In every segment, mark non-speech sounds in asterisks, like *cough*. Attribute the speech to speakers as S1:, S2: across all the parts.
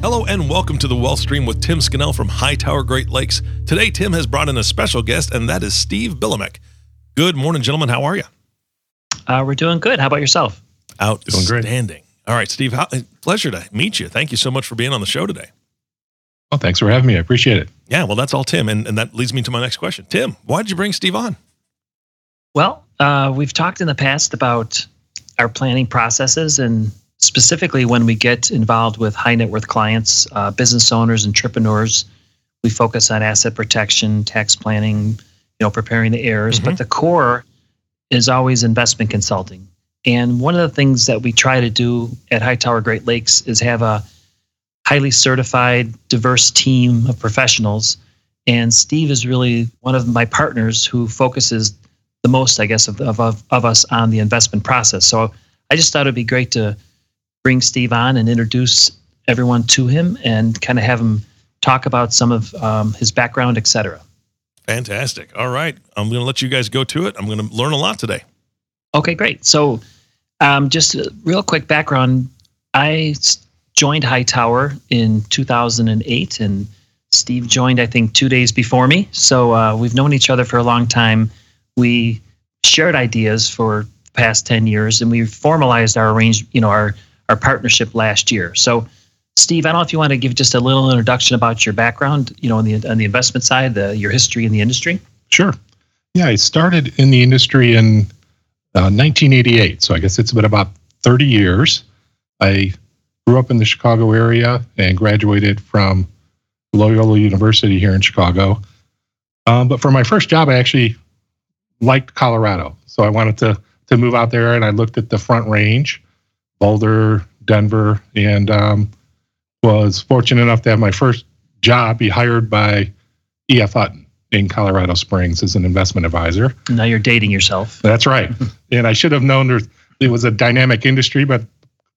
S1: Hello and welcome to the Wealth Stream with Tim Scannell from Hightower Great Lakes. Today, Tim has brought in a special guest, and that is Steve Billimack. Good morning, gentlemen. How are you?
S2: Uh, we're doing good. How about yourself?
S1: Outstanding. All right, Steve. How, pleasure to meet you. Thank you so much for being on the show today.
S3: Well, thanks for having me. I appreciate it.
S1: Yeah, well, that's all, Tim, and, and that leads me to my next question. Tim, why did you bring Steve on?
S2: Well, uh, we've talked in the past about our planning processes and specifically when we get involved with high net worth clients, uh, business owners, entrepreneurs, we focus on asset protection, tax planning, you know, preparing the heirs. Mm-hmm. But the core is always investment consulting. And one of the things that we try to do at Hightower Great Lakes is have a highly certified, diverse team of professionals. And Steve is really one of my partners who focuses the most, I guess, of, of, of us on the investment process. So I just thought it'd be great to bring Steve on and introduce everyone to him and kind of have him talk about some of um, his background, etc.
S1: Fantastic. All right. I'm going to let you guys go to it. I'm going to learn a lot today.
S2: Okay, great. So, um, just a real quick background I joined Hightower in 2008, and Steve joined, I think, two days before me. So, uh, we've known each other for a long time. We shared ideas for the past 10 years, and we formalized our arrange, you know, our our partnership last year. So, Steve, I don't know if you want to give just a little introduction about your background, you know, on the on the investment side, the, your history in the industry.
S3: Sure. Yeah, I started in the industry in uh, 1988, so I guess it's been about 30 years. I grew up in the Chicago area and graduated from Loyola University here in Chicago. Um, but for my first job, I actually liked Colorado, so I wanted to to move out there, and I looked at the Front Range Boulder, Denver, and um, was fortunate enough to have my first job be hired by EF Hutton in Colorado Springs as an investment advisor.
S2: Now you're dating yourself.
S3: That's right. *laughs* and I should have known there it was a dynamic industry, but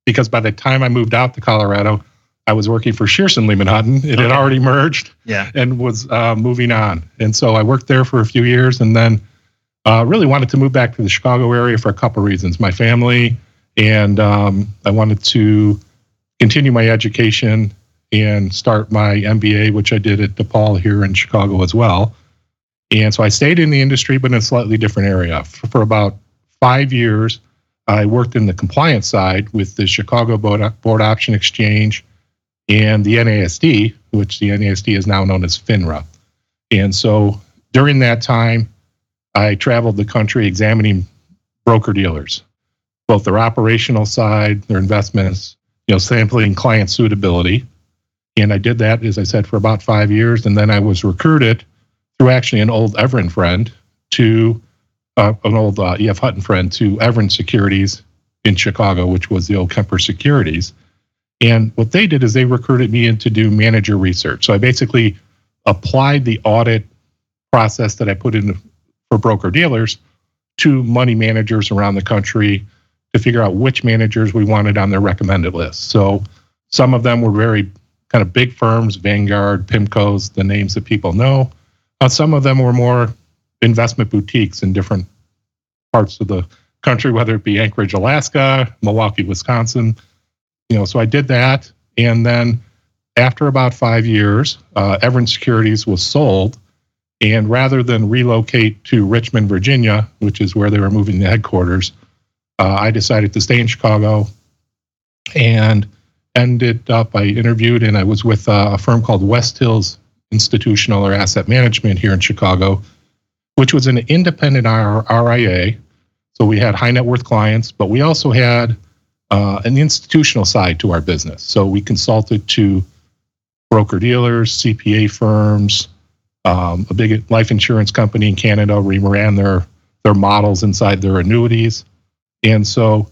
S3: because by the time I moved out to Colorado, I was working for Shearson Lehman Hutton. It okay. had already merged
S2: yeah.
S3: and was uh, moving on. And so I worked there for a few years and then uh, really wanted to move back to the Chicago area for a couple reasons. My family and um, I wanted to continue my education and start my MBA, which I did at DePaul here in Chicago as well. And so I stayed in the industry, but in a slightly different area. For, for about five years, I worked in the compliance side with the Chicago Board, Board Option Exchange and the NASD, which the NASD is now known as FINRA. And so during that time, I traveled the country examining broker dealers both their operational side, their investments, you know, sampling client suitability. And I did that, as I said, for about five years. And then I was recruited through actually an old Everen friend to uh, an old uh, EF Hutton friend to Everen Securities in Chicago, which was the old Kemper Securities. And what they did is they recruited me in to do manager research. So I basically applied the audit process that I put in for broker dealers to money managers around the country to figure out which managers we wanted on their recommended list. So some of them were very kind of big firms, Vanguard, PIMCO's, the names that people know. Uh, some of them were more investment boutiques in different parts of the country, whether it be Anchorage, Alaska, Milwaukee, Wisconsin. You know, so I did that, and then after about five years, uh, Everen Securities was sold, and rather than relocate to Richmond, Virginia, which is where they were moving the headquarters, uh, I decided to stay in Chicago and ended up, I interviewed and I was with uh, a firm called West Hills Institutional or Asset Management here in Chicago, which was an independent RIA. So we had high net worth clients, but we also had uh, an institutional side to our business. So we consulted to broker dealers, CPA firms, um, a big life insurance company in Canada. We ran their their models inside their annuities. And so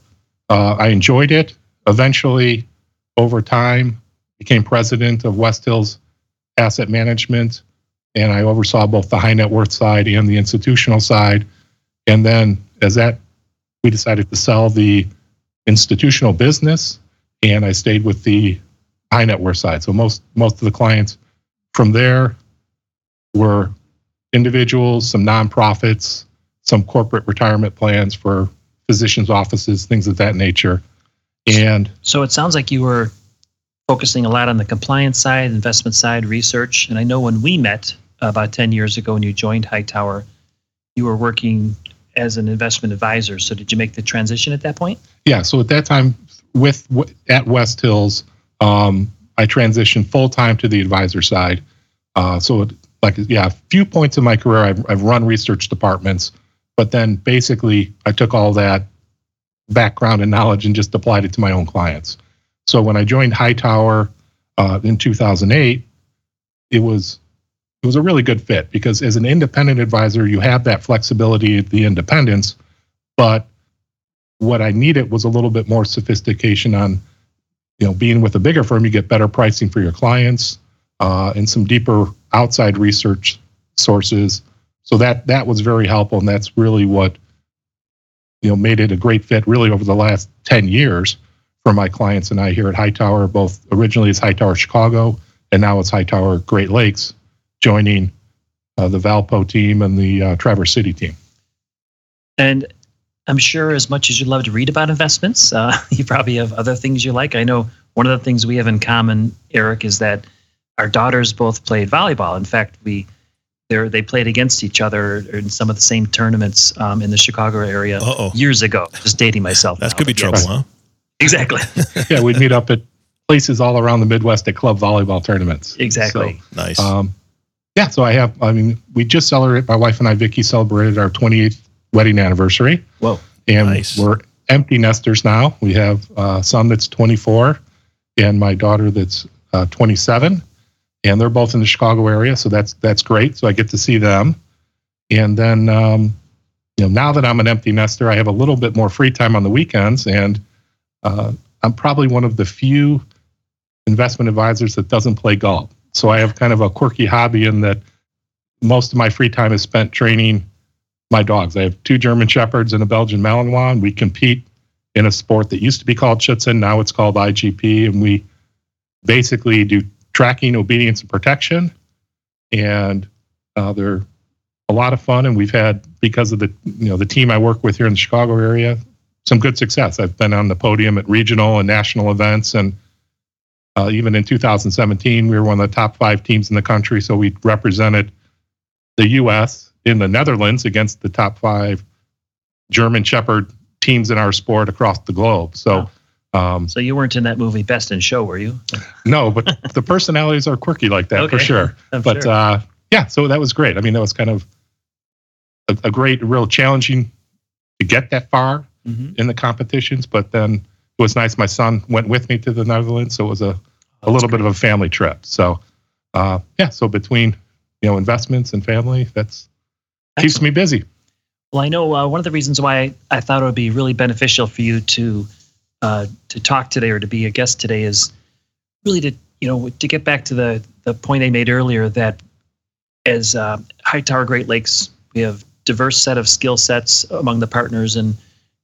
S3: uh, I enjoyed it. Eventually, over time, became president of West Hills Asset Management, and I oversaw both the high net worth side and the institutional side. And then, as that, we decided to sell the institutional business, and I stayed with the high net worth side. So most most of the clients from there were individuals, some nonprofits, some corporate retirement plans for physicians' offices, things of that nature. And
S2: so it sounds like you were focusing a lot on the compliance side, investment side, research. And I know when we met about 10 years ago when you joined Hightower, you were working as an investment advisor. So did you make the transition at that point?
S3: Yeah. So at that time, with at West Hills, um, I transitioned full time to the advisor side. Uh, so, it, like, yeah, a few points in my career, I've, I've run research departments, but then basically I took all that background and knowledge and just applied it to my own clients. So when I joined Hightower uh, in 2008, it was it was a really good fit because as an independent advisor, you have that flexibility, at the independence, but what I needed was a little bit more sophistication on you know, being with a bigger firm, you get better pricing for your clients uh, and some deeper outside research sources. So that that was very helpful, and that's really what you know made it a great fit. Really, over the last ten years, for my clients and I here at Hightower, both originally as Hightower Chicago, and now it's Hightower Great Lakes, joining uh, the Valpo team and the uh, Traverse City team.
S2: And I'm sure as much as you love to read about investments, uh, *laughs* you probably have other things you like. I know one of the things we have in common, Eric, is that our daughters both played volleyball. In fact, we they they played against each other in some of the same tournaments um, in the Chicago area Uh-oh. years ago. Just dating myself.
S1: That could be trouble, yes. huh?
S2: Exactly. *laughs*
S3: yeah, we'd meet up at places all around the Midwest at club volleyball tournaments.
S2: Exactly.
S1: So, nice. Um,
S3: yeah, so I have. I mean, we just celebrated. My wife and I, Vicky, celebrated our 28th wedding anniversary.
S2: Whoa.
S3: And nice. we're empty nesters now. We have a son that's 24 and my daughter that's uh, 27. And they're both in the Chicago area. So that's that's great. So I get to see them. And then, um, you know, now that I'm an empty nester, I have a little bit more free time on the weekends. And uh, I'm probably one of the few investment advisors that doesn't play golf. So I have kind of a quirky hobby in that most of my free time is spent training my dogs. I have two German Shepherds and a Belgian Malinois, and we compete in a sport that used to be called Schutzhund, Now it's called IGP, and we basically do tracking, obedience, and protection. And uh, they're a lot of fun, and we've had because of the you know the team I work with here in the Chicago area, some good success. I've been on the podium at regional and national events, and uh, even in 2017, we were one of the top five teams in the country. So we represented the U.S in the Netherlands against the top five German Shepherd teams in our sport across the globe. So,
S2: um, so you weren't in that movie Best in Show, were you?
S3: no, but *laughs* the personalities are quirky like that okay. for sure. *laughs*
S2: I'm
S3: but
S2: sure. Uh,
S3: yeah, so that was great. I mean, that was kind of a, a great, real challenging to get that far mm-hmm. in the competitions. But then it was nice. My son went with me to the Netherlands, so it was a oh, a little great. bit of a family trip. So, uh, yeah, so between you know investments and family, that's keeps me busy.
S2: Well, I know uh, one of the reasons why I thought it would be really beneficial for you to uh, to talk today or to be a guest today is really to you know to get back to the the point I made earlier that as uh, Hightower Great Lakes we have diverse set of skill sets among the partners and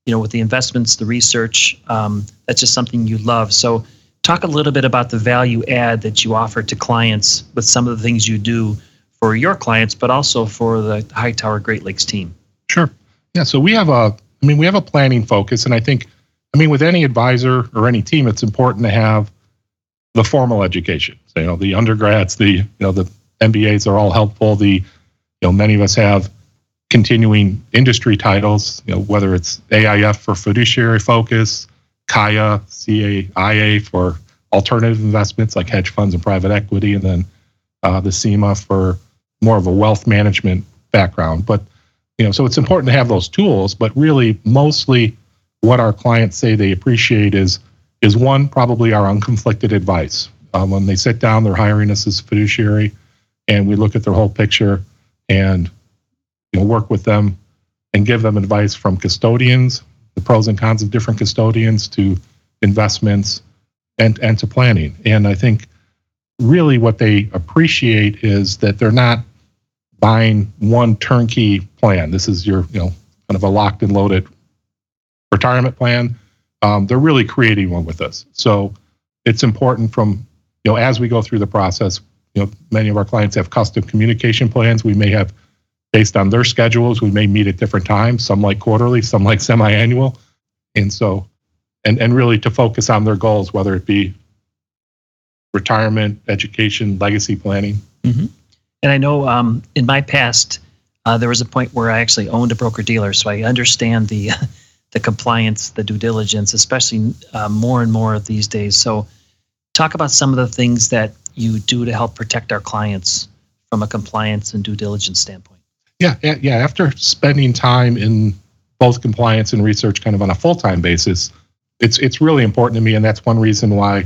S2: you know with the investments the research um, that's just something you love so talk a little bit about the value add that you offer to clients with some of the things you do for your clients, but also for the Hightower Great Lakes team?
S3: Sure. Yeah. So we have a, I mean, we have a planning focus, and I think, I mean, with any advisor or any team, it's important to have the formal education. So, you know, the undergrads, the you know, the MBAs are all helpful. The, you know, many of us have continuing industry titles. You know, whether it's AIF for fiduciary focus, CAIA, CAIA for alternative investments like hedge funds and private equity, and then uh, the CIMA for more of a wealth management background. But you know, so it's important to have those tools. But really, mostly, what our clients say they appreciate is is one probably our unconflicted advice. Um, when they sit down, they're hiring us as fiduciary, and we look at their whole picture and you know work with them and give them advice from custodians, the pros and cons of different custodians, to investments, and, and to planning. And I think really what they appreciate is that they're not buying one turnkey plan. This is your, you know, kind of a locked and loaded retirement plan. Um, they're really creating one with us. So it's important from, you know, as we go through the process, you know, many of our clients have custom communication plans. We may have based on their schedules, we may meet at different times, some like quarterly, some like semi-annual. And so and and really to focus on their goals, whether it be retirement, education, legacy planning.
S2: Mm-hmm. And I know um, in my past, uh, there was a point where I actually owned a broker dealer, so I understand the the compliance, the due diligence, especially uh, more and more these days. So, talk about some of the things that you do to help protect our clients from a compliance and due diligence standpoint.
S3: Yeah, yeah. After spending time in both compliance and research, kind of on a full time basis, it's it's really important to me, and that's one reason why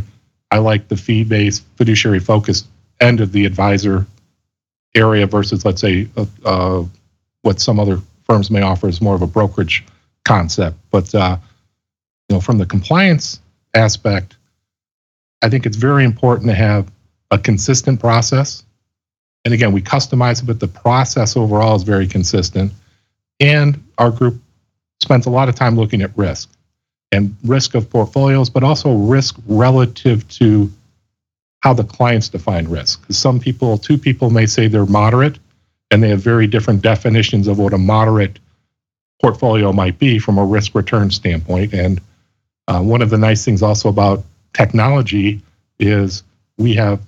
S3: I like the fee based fiduciary focused end of the advisor area versus let's say uh, uh, what some other firms may offer is more of a brokerage concept. But uh, you know, from the compliance aspect, I think it's very important to have a consistent process. And again, we customize it, but the process overall is very consistent. And our group spends a lot of time looking at risk and risk of portfolios, but also risk relative to how the clients define risk. Because some people, two people may say they're moderate, and they have very different definitions of what a moderate portfolio might be from a risk return standpoint. And uh, one of the nice things also about technology is we have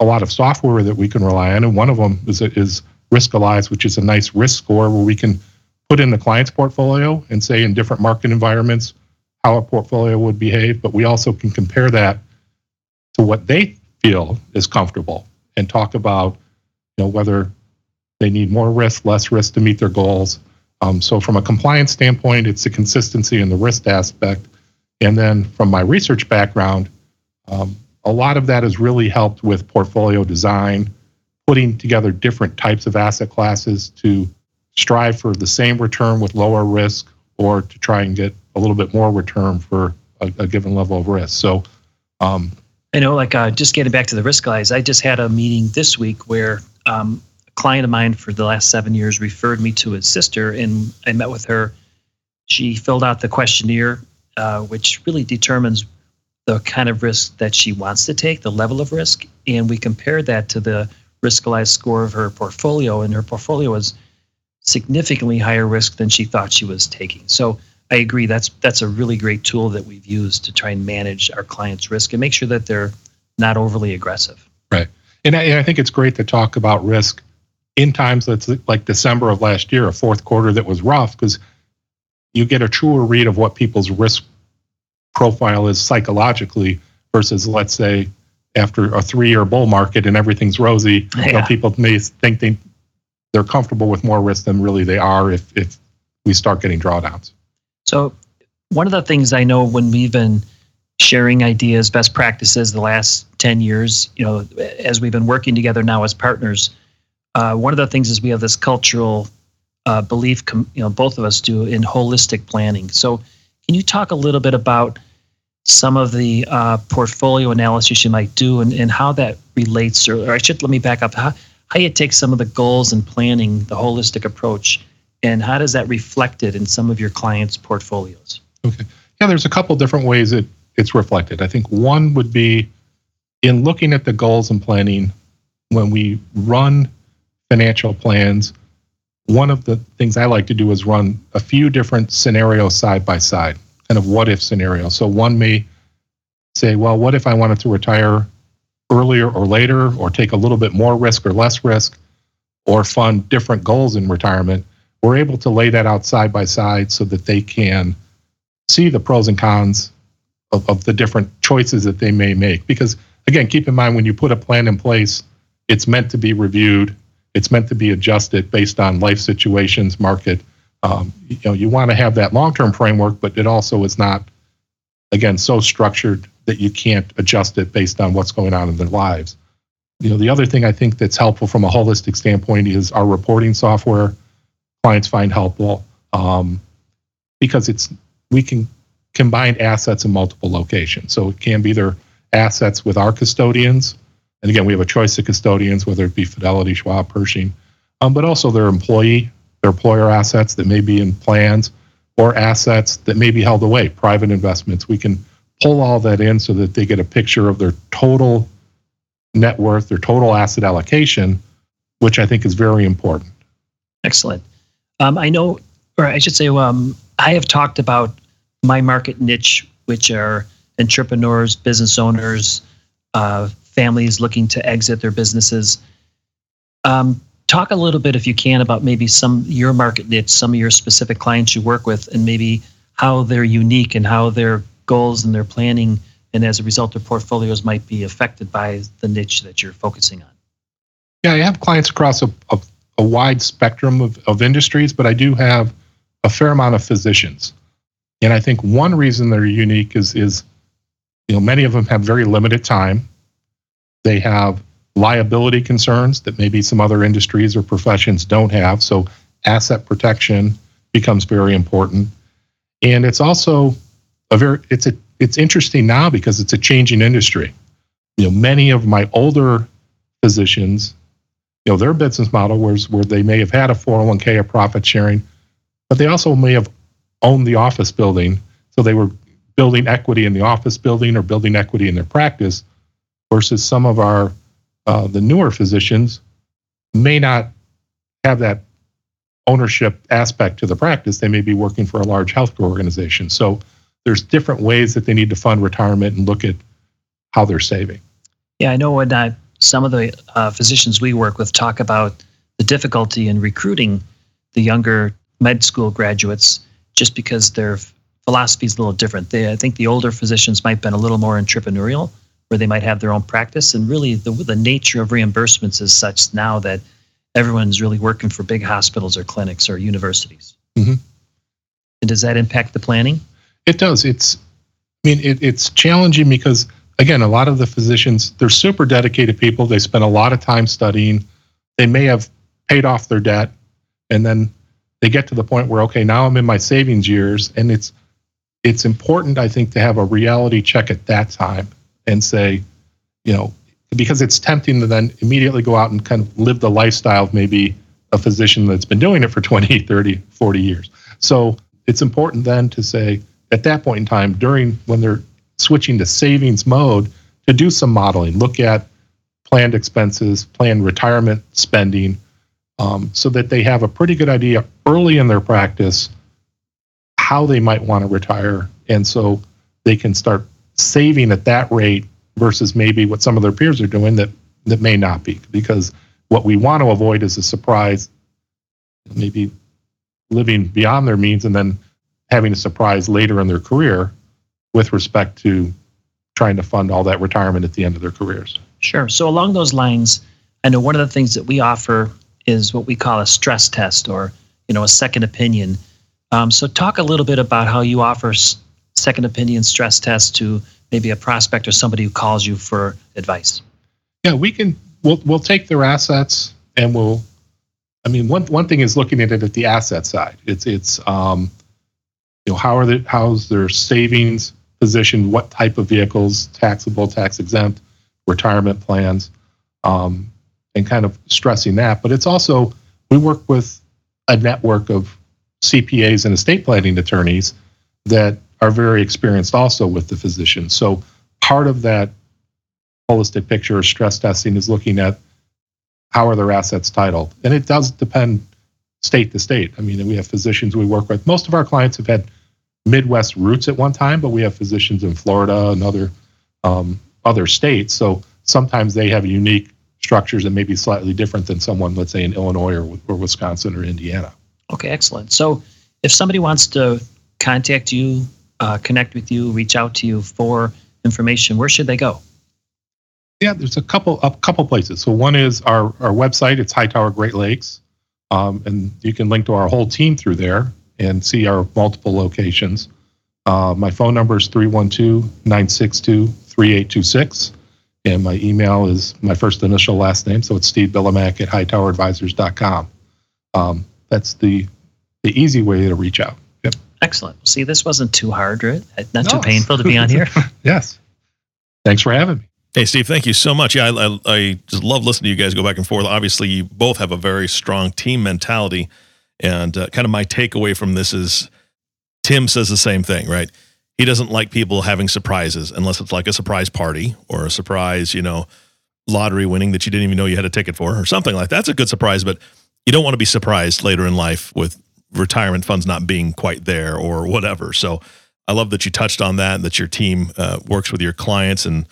S3: a lot of software that we can rely on, and one of them is, is Riskalyze, which is a nice risk score where we can put in the client's portfolio and say in different market environments how a portfolio would behave, but we also can compare that to what they feel is comfortable and talk about you know whether they need more risk, less risk to meet their goals. Um, so from a compliance standpoint, it's the consistency and the risk aspect. And then from my research background, um, a lot of that has really helped with portfolio design, putting together different types of asset classes to strive for the same return with lower risk or to try and get a little bit more return for a, a given level of risk. So, um,
S2: I know, like uh, just getting back to the risk guys, I just had a meeting this week where um, client of mine for the last seven years referred me to his sister, and I met with her. She filled out the questionnaire, uh, which really determines the kind of risk that she wants to take, the level of risk, and we compared that to the Riskalyze score of her portfolio, and her portfolio was significantly higher risk than she thought she was taking. So I agree. That's that's a really great tool that we've used to try and manage our clients' risk and make sure that they're not overly aggressive.
S3: Right. And I, and I think it's great to talk about risk in times that's like December of last year, a fourth quarter that was rough, because you get a truer read of what people's risk profile is psychologically versus, let's say, after a three-year bull market and everything's rosy. Yeah. You know, people may think they they're comfortable with more risk than really they are if if we start getting drawdowns.
S2: So one of the things I know when we've been sharing ideas, best practices the last 10 years, you know, as we've been working together now as partners, uh, one of the things is we have this cultural uh, belief, com- you know, both of us do in holistic planning. So can you talk a little bit about some of the uh, portfolio analysis you might do and, and how that relates, or, or I should let me back up, how, how you take some of the goals and planning, the holistic approach, and how does that reflected in some of your clients' portfolios?
S3: Okay. Yeah, there's a couple different ways it, it's reflected. I think one would be in looking at the goals and planning when we run financial plans. One of the things I like to do is run a few different scenarios side by side, kind of what if scenarios. So one may say, well, what if I wanted to retire earlier or later, or take a little bit more risk or less risk, or fund different goals in retirement? we're able to lay that out side by side so that they can see the pros and cons of, of the different choices that they may make. Because again, keep in mind when you put a plan in place, it's meant to be reviewed, it's meant to be adjusted based on life situations, market. Um, you know, you want to have that long-term framework, but it also is not, again, so structured that you can't adjust it based on what's going on in their lives. You know, the other thing I think that's helpful from a holistic standpoint is our reporting software clients find helpful um, because it's we can combine assets in multiple locations. So it can be their assets with our custodians. And again, we have a choice of custodians, whether it be Fidelity, Schwab, Pershing, um, but also their employee, their employer assets that may be in plans or assets that may be held away, private investments. We can pull all that in so that they get a picture of their total net worth, their total asset allocation, which I think is very important.
S2: Excellent. Um, I know, or I should say, um, I have talked about my market niche, which are entrepreneurs, business owners, uh, families looking to exit their businesses. Um, talk a little bit, if you can, about maybe some your market niche, some of your specific clients you work with, and maybe how they're unique and how their goals and their planning, and as a result, their portfolios might be affected by the niche that you're focusing on.
S3: Yeah, I have clients across a, a, a wide spectrum of, of industries, but I do have a fair amount of physicians. And I think one reason they're unique is is you know many of them have very limited time. They have liability concerns that maybe some other industries or professions don't have. So asset protection becomes very important. And it's also a very it's a it's interesting now because it's a changing industry. You know, many of my older physicians, you know, their business model was where they may have had a 401k or profit sharing, but they also may have owned the office building. So they were building equity in the office building or building equity in their practice versus some of our uh, the newer physicians may not have that ownership aspect to the practice. They may be working for a large healthcare organization. So there's different ways that they need to fund retirement and look at how they're saving.
S2: Yeah, I know when uh, some of the uh, physicians we work with talk about the difficulty in recruiting the younger med school graduates just because their philosophy is a little different. They, I think the older physicians might have been a little more entrepreneurial, where they might have their own practice. And really, the, the nature of reimbursements is such now that everyone's really working for big hospitals or clinics or universities.
S3: Mm-hmm.
S2: And does that impact the planning?
S3: It does. It's, I mean, it, it's challenging because, again, a lot of the physicians, they're super dedicated people. They spend a lot of time studying. They may have paid off their debt and then they get to the point where, okay, now I'm in my savings years. And it's, it's important, I think, to have a reality check at that time and say, you know, because it's tempting to then immediately go out and kind of live the lifestyle of maybe a physician that's been doing it for *laughs* 20, 30, 40 years. So it's important then to say at that point in time, during when they're switching to savings mode, to do some modeling, look at planned expenses, planned retirement spending, um, so that they have a pretty good idea early in their practice how they might want to retire. And so they can start saving at that rate versus maybe what some of their peers are doing that that may not be because what we want to avoid is a surprise maybe living beyond their means and then having a surprise later in their career with respect to trying to fund all that retirement at the end of their careers.
S2: Sure. So along those lines, I know one of the things that we offer is what we call a stress test or you know a second opinion. Um, so talk a little bit about how you offer second opinion stress test to maybe a prospect or somebody who calls you for advice?
S3: Yeah, we can. We'll we'll take their assets and we'll. I mean, one one thing is looking at it at the asset side. It's it's um, you know how are the how's their savings positioned? What type of vehicles, taxable, tax exempt, retirement plans, um, and kind of stressing that. But it's also we work with a network of CPAs and estate planning attorneys that are very experienced also with the physician. So part of that holistic picture or stress testing is looking at how are their assets titled. And it does depend state to state. I mean, we have physicians we work with. Most of our clients have had Midwest roots at one time, but we have physicians in Florida and other um, other states. So sometimes they have unique structures that may be slightly different than someone, let's say, in Illinois or, or Wisconsin or Indiana.
S2: Okay, excellent. So if somebody wants to contact you, uh, connect with you, reach out to you for information, where should they go?
S3: Yeah, there's a couple a couple places. So one is our our website. It's Hightower Great Lakes, um, and you can link to our whole team through there and see our multiple locations. Uh, my phone number is 312-962-3826. And my email is my first initial last name. So it's Steve Billimack at hightoweradvisors.com. Um, that's the, the easy way to reach out. Yep.
S2: Excellent. See, this wasn't too hard, right? Not too painful to be on here. *laughs*
S3: Yes. Thanks for having me.
S1: Hey, Steve, thank you so much. Yeah, I, I, I just love listening to you guys go back and forth. Obviously, you both have a very strong team mentality. And uh, kind of my takeaway from this is Tim says the same thing, right? He doesn't like people having surprises unless it's like a surprise party or a surprise, you know, lottery winning that you didn't even know you had a ticket for or something like that. That's a good surprise, but you don't want to be surprised later in life with retirement funds not being quite there or whatever. So I love that you touched on that and that your team uh, works with your clients and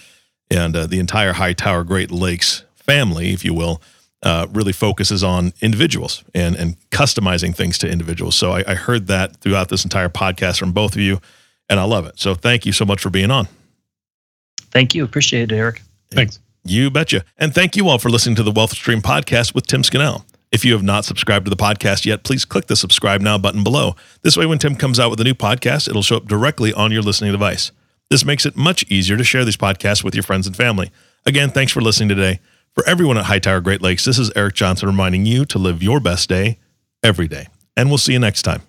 S1: and uh, the entire Hightower Great Lakes family, if you will, uh, really focuses on individuals and and customizing things to individuals. So I, I heard that throughout this entire podcast from both of you, and I love it. So thank you so much for being on.
S2: Thank you. Appreciate it, Eric.
S3: Thanks.
S1: You betcha. And thank you all for listening to the Wealth Stream podcast with Tim Scannell. If you have not subscribed to the podcast yet, please click the subscribe now button below. This way, when Tim comes out with a new podcast, it'll show up directly on your listening device. This makes it much easier to share these podcasts with your friends and family. Again, thanks for listening today. For everyone at Hightower Great Lakes, this is Eric Johnson reminding you to live your best day every day. And we'll see you next time.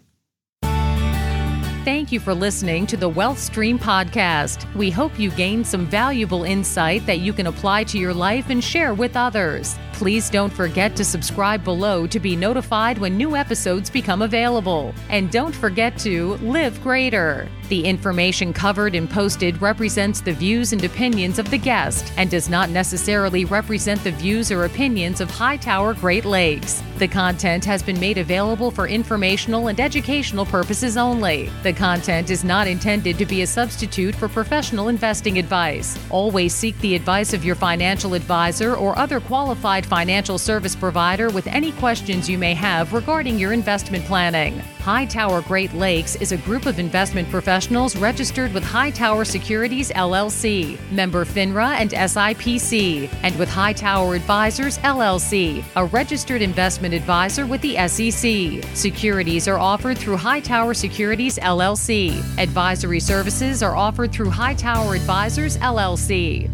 S4: Thank you for listening to the Wealth Stream podcast. We hope you gained some valuable insight that you can apply to your life and share with others. Please don't forget to subscribe below to be notified when new episodes become available. And don't forget to live greater. The information covered and posted represents the views and opinions of the guest and does not necessarily represent the views or opinions of Hightower Great Lakes. The content has been made available for informational and educational purposes only. The content is not intended to be a substitute for professional investing advice. Always seek the advice of your financial advisor or other qualified financial service provider with any questions you may have regarding your investment planning. Hightower Great Lakes is a group of investment professionals registered with Hightower Securities LLC, member FINRA and SIPC, and with Hightower Advisors LLC, a registered investment advisor with the SEC. Securities are offered through Hightower Securities LLC. Advisory services are offered through Hightower Advisors LLC.